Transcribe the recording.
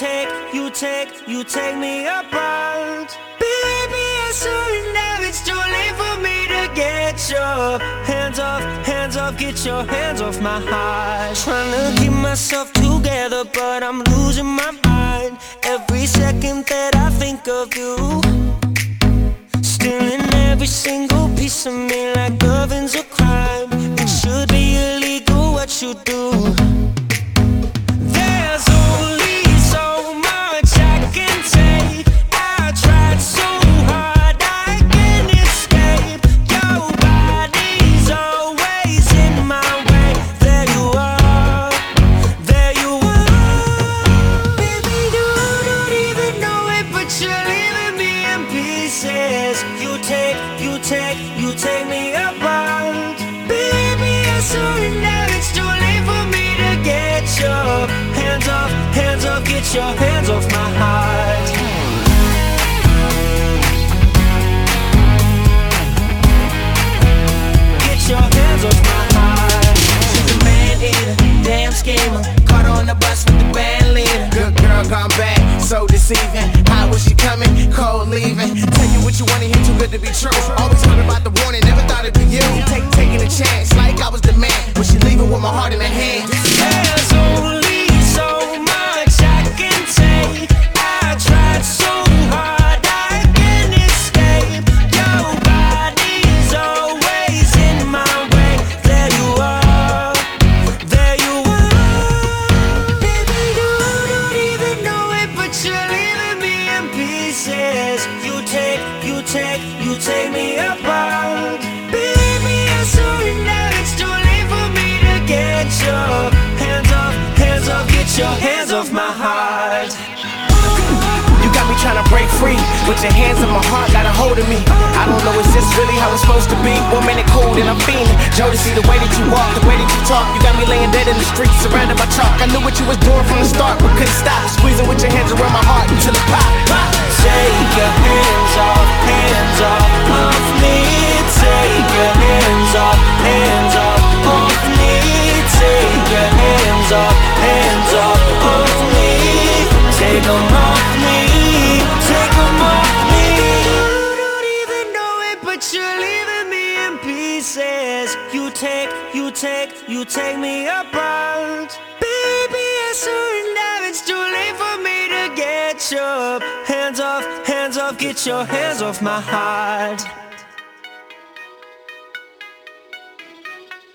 you take, you take me apart. Baby, I surrender. It's too late for me to get your hands off, hands off, get your hands off my heart. Trying to keep myself together, but I'm losing my mind. Every second that I think of you, stealing every single piece of me like take, you take me apart. Baby, I surrender. It's too late for me to get your hands off, hands off, get your hands off my heart. Get your hands off my heart. She's a man eater, damn schemer. Caught on the bus with the band leader. Good girl gone bad, so deceiving. How was she coming? Cold leaving. Tell you you wanna hear, too good to be true. Always heard about the warning, never thought it'd be you. Take, taking a chance, like I was the man. When she leaving with my heart in her hand. There's only so much I can take. I tried so hard I can escape. Your body's always in my way. Glad you are there you me take, you take, me apart. Baby, I surrender. It's too late for me to get your hands off, hands off, get your hands off my heart. You got me trying to break free. With your hands on my heart, got a hold of me. I don't know, is this really how it's supposed to be? One minute cool, then I'm fiending. Jodeci, the way that you walk, the way that you talk. You got me laying dead in the streets, surrounded by chalk. I knew what you was doing from the start, but couldn't stop. Squeezing with your hands around my heart until it pop. Hands off, hands off of me. Take 'em off me, take 'em off me. You don't even know it, but you're leaving me in pieces. You take, you take, you take me apart. Baby, I surrender. It's too late for me to get your hands off, hands off, get your hands off my heart.